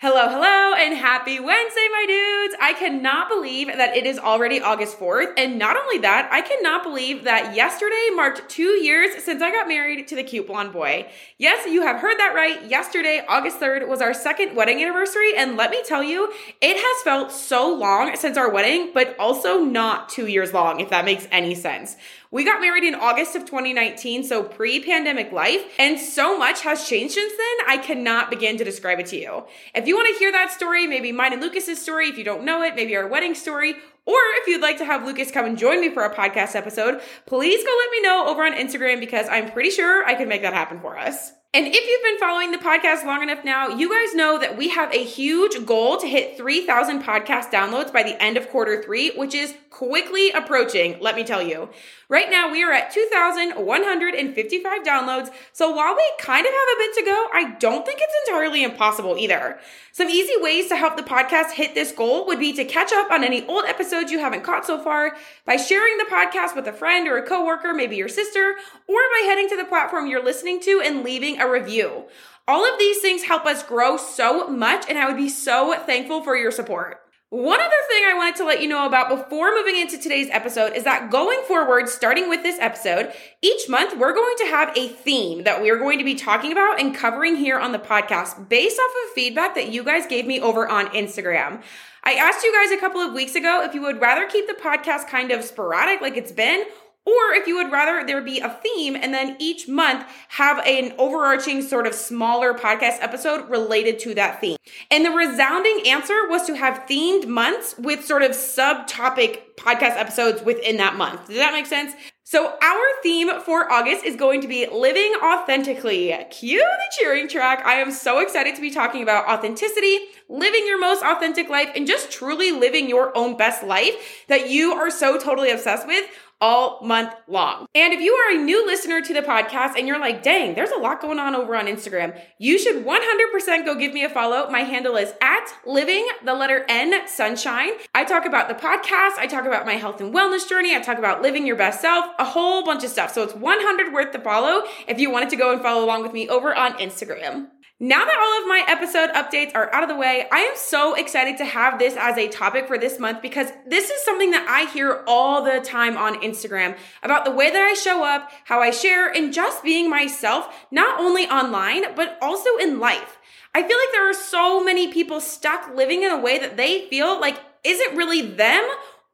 Hello, hello, and happy Wednesday, my dudes. I cannot believe that it is already August 4th. And not only that, I cannot believe that yesterday marked two years since I got married to the cute blonde boy. Yes, you have heard that right. Yesterday, August 3rd, was our second wedding anniversary. And let me tell you, it has felt so long since our wedding, but also not two years long, if that makes any sense. We got married in August of 2019, so pre pandemic life, and so much has changed since then, I cannot begin to describe it to you. If you want to hear that story, maybe mine and Lucas's story, if you don't know it, maybe our wedding story, or if you'd like to have Lucas come and join me for a podcast episode, please go let me know over on Instagram because I'm pretty sure I can make that happen for us. And if you've been following the podcast long enough now, you guys know that we have a huge goal to hit 3,000 podcast downloads by the end of quarter three, which is quickly approaching, let me tell you. Right now, we are at 2,155 downloads. So while we kind of have a bit to go, I don't think it's entirely impossible either. Some easy ways to help the podcast hit this goal would be to catch up on any old episodes you haven't caught so far by sharing the podcast with a friend or a coworker, maybe your sister, or by heading to the platform you're listening to and leaving a review. All of these things help us grow so much, and I would be so thankful for your support. One other thing I wanted to let you know about before moving into today's episode is that going forward, starting with this episode, each month we're going to have a theme that we are going to be talking about and covering here on the podcast based off of feedback that you guys gave me over on Instagram. I asked you guys a couple of weeks ago if you would rather keep the podcast kind of sporadic like it's been or if you would rather there be a theme and then each month have an overarching sort of smaller podcast episode related to that theme. And the resounding answer was to have themed months with sort of subtopic podcast episodes within that month. Does that make sense? So our theme for August is going to be living authentically. Cue the cheering track. I am so excited to be talking about authenticity, living your most authentic life, and just truly living your own best life that you are so totally obsessed with all month long. And if you are a new listener to the podcast and you're like, dang, there's a lot going on over on Instagram, you should 100% go give me a follow. My handle is at living the letter N sunshine. I talk about the podcast, I talk about my health and wellness journey, I talk about living your best self, a whole bunch of stuff. So it's 100 worth the follow if you wanted to go and follow along with me over on Instagram. Now that all of my episode updates are out of the way, I am so excited to have this as a topic for this month because this is something that I hear all the time on Instagram about the way that I show up, how I share, and just being myself, not only online, but also in life. I feel like there are so many people stuck living in a way that they feel like isn't really them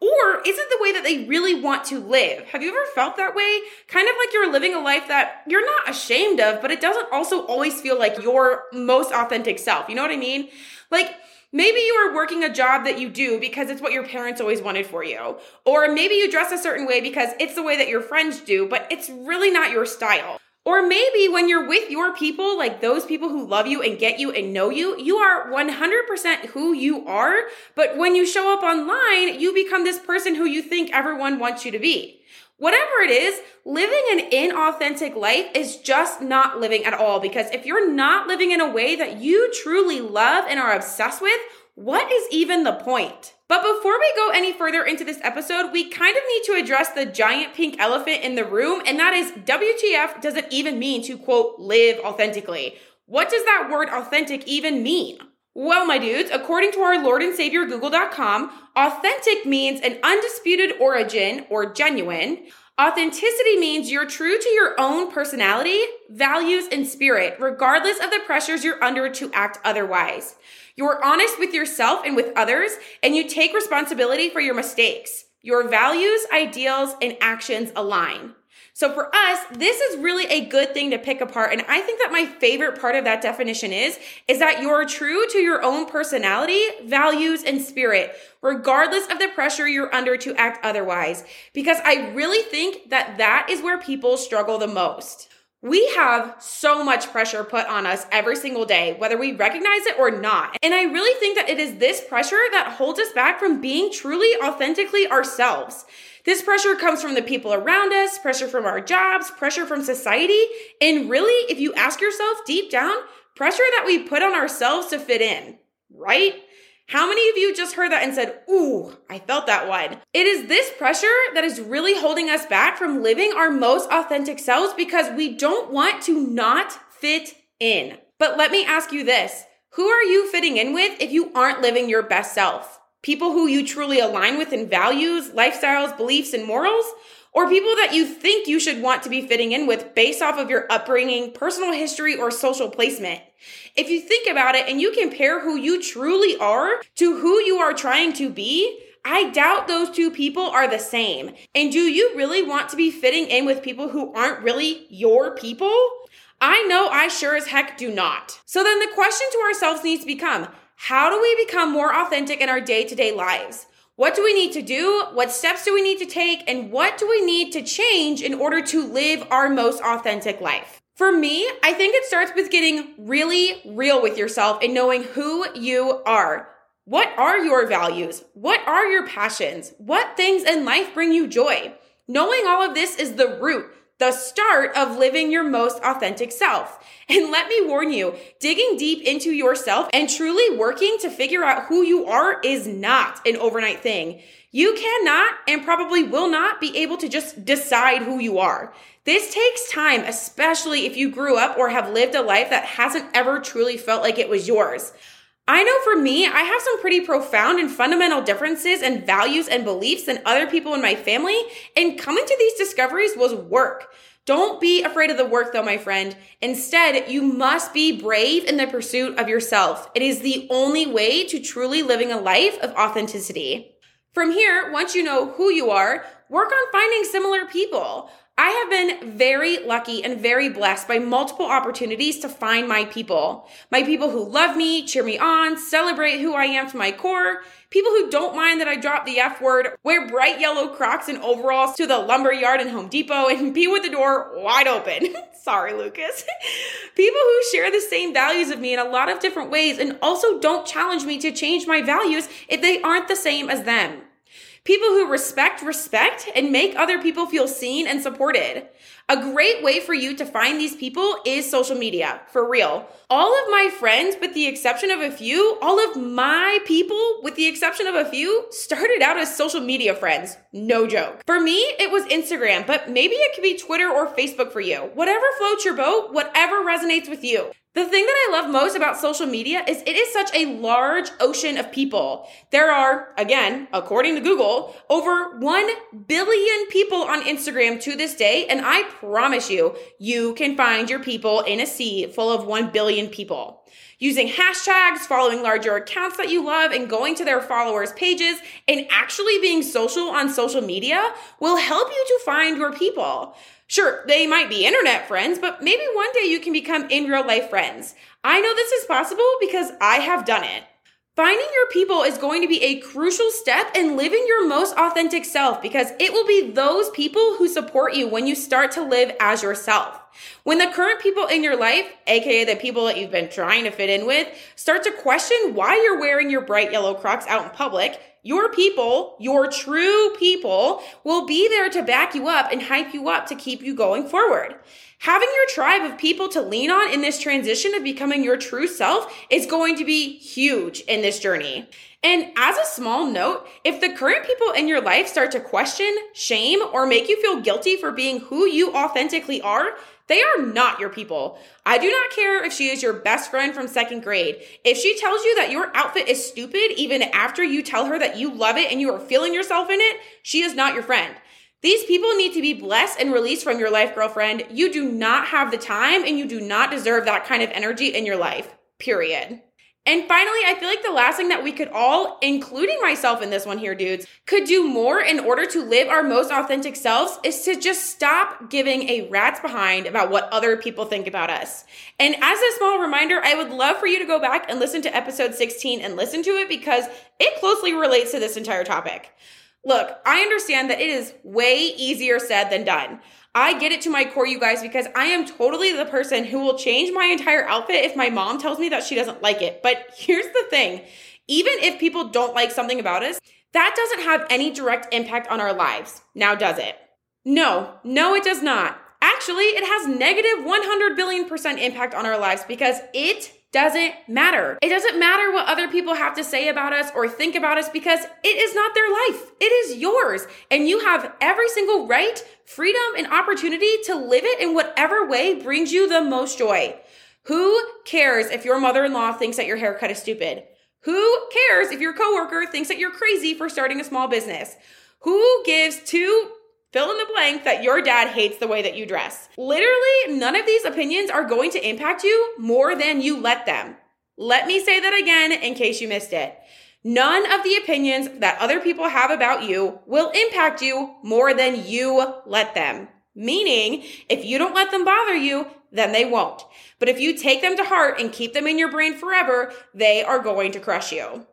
or is it the way that they really want to live? Have you ever felt that way? Kind of like you're living a life that you're not ashamed of, but it doesn't also always feel like your most authentic self. You know what I mean? Like, Maybe you are working a job that you do because it's what your parents always wanted for you. Or maybe you dress a certain way because it's the way that your friends do, but it's really not your style. Or maybe when you're with your people, like those people who love you and get you and know you, you are 100% who you are. But when you show up online, you become this person who you think everyone wants you to be. Whatever it is, living an inauthentic life is just not living at all. Because if you're not living in a way that you truly love and are obsessed with, what is even the point? But before we go any further into this episode, we kind of need to address the giant pink elephant in the room, and that is WTF does it even mean to quote, live authentically? What does that word authentic even mean? Well, my dudes, according to our Lord and Savior Google.com, authentic means an undisputed origin or genuine. Authenticity means you're true to your own personality, values, and spirit, regardless of the pressures you're under to act otherwise. You're honest with yourself and with others, and you take responsibility for your mistakes. Your values, ideals, and actions align. So for us, this is really a good thing to pick apart. And I think that my favorite part of that definition is, is that you're true to your own personality, values, and spirit, regardless of the pressure you're under to act otherwise. Because I really think that that is where people struggle the most. We have so much pressure put on us every single day, whether we recognize it or not. And I really think that it is this pressure that holds us back from being truly authentically ourselves. This pressure comes from the people around us, pressure from our jobs, pressure from society. And really, if you ask yourself deep down, pressure that we put on ourselves to fit in, right? How many of you just heard that and said, Ooh, I felt that one? It is this pressure that is really holding us back from living our most authentic selves because we don't want to not fit in. But let me ask you this who are you fitting in with if you aren't living your best self? People who you truly align with in values, lifestyles, beliefs, and morals, or people that you think you should want to be fitting in with based off of your upbringing, personal history, or social placement. If you think about it and you compare who you truly are to who you are trying to be, I doubt those two people are the same. And do you really want to be fitting in with people who aren't really your people? I know I sure as heck do not. So then the question to ourselves needs to become how do we become more authentic in our day to day lives? What do we need to do? What steps do we need to take? And what do we need to change in order to live our most authentic life? For me, I think it starts with getting really real with yourself and knowing who you are. What are your values? What are your passions? What things in life bring you joy? Knowing all of this is the root the start of living your most authentic self. And let me warn you, digging deep into yourself and truly working to figure out who you are is not an overnight thing. You cannot and probably will not be able to just decide who you are. This takes time, especially if you grew up or have lived a life that hasn't ever truly felt like it was yours. I know for me, I have some pretty profound and fundamental differences and values and beliefs than other people in my family, and coming to these discoveries was work. Don't be afraid of the work though, my friend. Instead, you must be brave in the pursuit of yourself. It is the only way to truly living a life of authenticity. From here, once you know who you are, work on finding similar people. I have been very lucky and very blessed by multiple opportunities to find my people. My people who love me, cheer me on, celebrate who I am to my core, people who don't mind that I drop the F word, wear bright yellow Crocs and overalls to the lumber yard and Home Depot, and be with the door wide open. Sorry, Lucas. people who share the same values of me in a lot of different ways and also don't challenge me to change my values if they aren't the same as them. People who respect respect and make other people feel seen and supported. A great way for you to find these people is social media, for real. All of my friends, with the exception of a few, all of my people, with the exception of a few, started out as social media friends. No joke. For me, it was Instagram, but maybe it could be Twitter or Facebook for you. Whatever floats your boat, whatever resonates with you. The thing that I love most about social media is it is such a large ocean of people. There are, again, according to Google, over 1 billion people on Instagram to this day. And I promise you, you can find your people in a sea full of 1 billion people. Using hashtags, following larger accounts that you love, and going to their followers' pages, and actually being social on social media will help you to find your people. Sure, they might be internet friends, but maybe one day you can become in real life friends. I know this is possible because I have done it. Finding your people is going to be a crucial step in living your most authentic self because it will be those people who support you when you start to live as yourself. When the current people in your life, aka the people that you've been trying to fit in with, start to question why you're wearing your bright yellow crocs out in public, your people, your true people, will be there to back you up and hype you up to keep you going forward. Having your tribe of people to lean on in this transition of becoming your true self is going to be huge in this journey. And as a small note, if the current people in your life start to question, shame, or make you feel guilty for being who you authentically are, they are not your people. I do not care if she is your best friend from second grade. If she tells you that your outfit is stupid, even after you tell her you love it and you are feeling yourself in it, she is not your friend. These people need to be blessed and released from your life, girlfriend. You do not have the time and you do not deserve that kind of energy in your life, period. And finally, I feel like the last thing that we could all, including myself in this one here, dudes, could do more in order to live our most authentic selves is to just stop giving a rat's behind about what other people think about us. And as a small reminder, I would love for you to go back and listen to episode 16 and listen to it because it closely relates to this entire topic. Look, I understand that it is way easier said than done. I get it to my core, you guys, because I am totally the person who will change my entire outfit if my mom tells me that she doesn't like it. But here's the thing even if people don't like something about us, that doesn't have any direct impact on our lives. Now, does it? No, no, it does not. Actually, it has negative 100 billion percent impact on our lives because it doesn't matter. It doesn't matter what other people have to say about us or think about us because it is not their life. It is yours. And you have every single right, freedom, and opportunity to live it in whatever way brings you the most joy. Who cares if your mother in law thinks that your haircut is stupid? Who cares if your coworker thinks that you're crazy for starting a small business? Who gives two fill in the blank that your dad hates the way that you dress. Literally, none of these opinions are going to impact you more than you let them. Let me say that again in case you missed it. None of the opinions that other people have about you will impact you more than you let them. Meaning, if you don't let them bother you, then they won't. But if you take them to heart and keep them in your brain forever, they are going to crush you.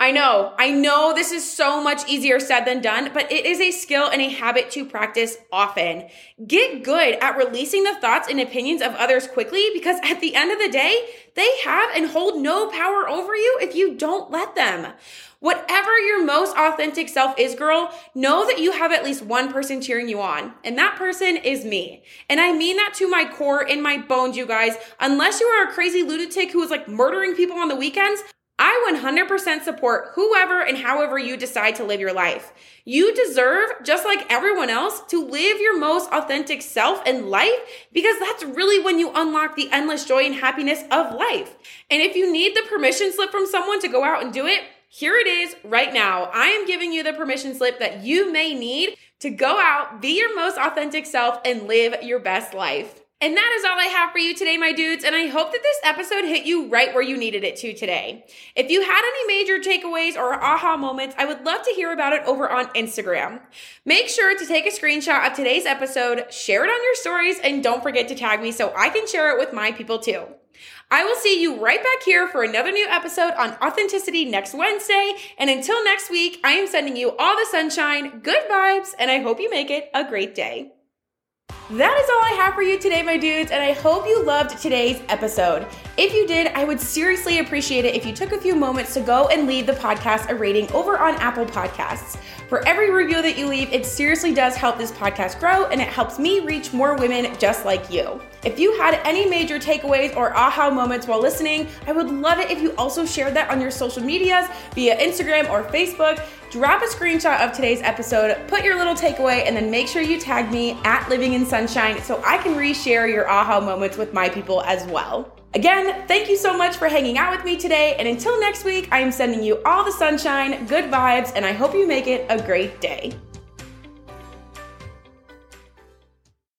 I know, I know this is so much easier said than done, but it is a skill and a habit to practice often. Get good at releasing the thoughts and opinions of others quickly because at the end of the day, they have and hold no power over you if you don't let them. Whatever your most authentic self is, girl, know that you have at least one person cheering you on. And that person is me. And I mean that to my core, in my bones, you guys. Unless you are a crazy lunatic who is like murdering people on the weekends, I 100% support whoever and however you decide to live your life. You deserve, just like everyone else, to live your most authentic self in life because that's really when you unlock the endless joy and happiness of life. And if you need the permission slip from someone to go out and do it, here it is right now. I am giving you the permission slip that you may need to go out, be your most authentic self, and live your best life. And that is all I have for you today, my dudes. And I hope that this episode hit you right where you needed it to today. If you had any major takeaways or aha moments, I would love to hear about it over on Instagram. Make sure to take a screenshot of today's episode, share it on your stories, and don't forget to tag me so I can share it with my people too. I will see you right back here for another new episode on authenticity next Wednesday. And until next week, I am sending you all the sunshine, good vibes, and I hope you make it a great day. That is all I have for you today, my dudes, and I hope you loved today's episode. If you did, I would seriously appreciate it if you took a few moments to go and leave the podcast a rating over on Apple Podcasts. For every review that you leave, it seriously does help this podcast grow and it helps me reach more women just like you. If you had any major takeaways or aha moments while listening, I would love it if you also shared that on your social medias via Instagram or Facebook drop a screenshot of today's episode, put your little takeaway, and then make sure you tag me at Living in Sunshine so I can reshare your aha moments with my people as well. Again, thank you so much for hanging out with me today, and until next week, I am sending you all the sunshine, good vibes, and I hope you make it a great day.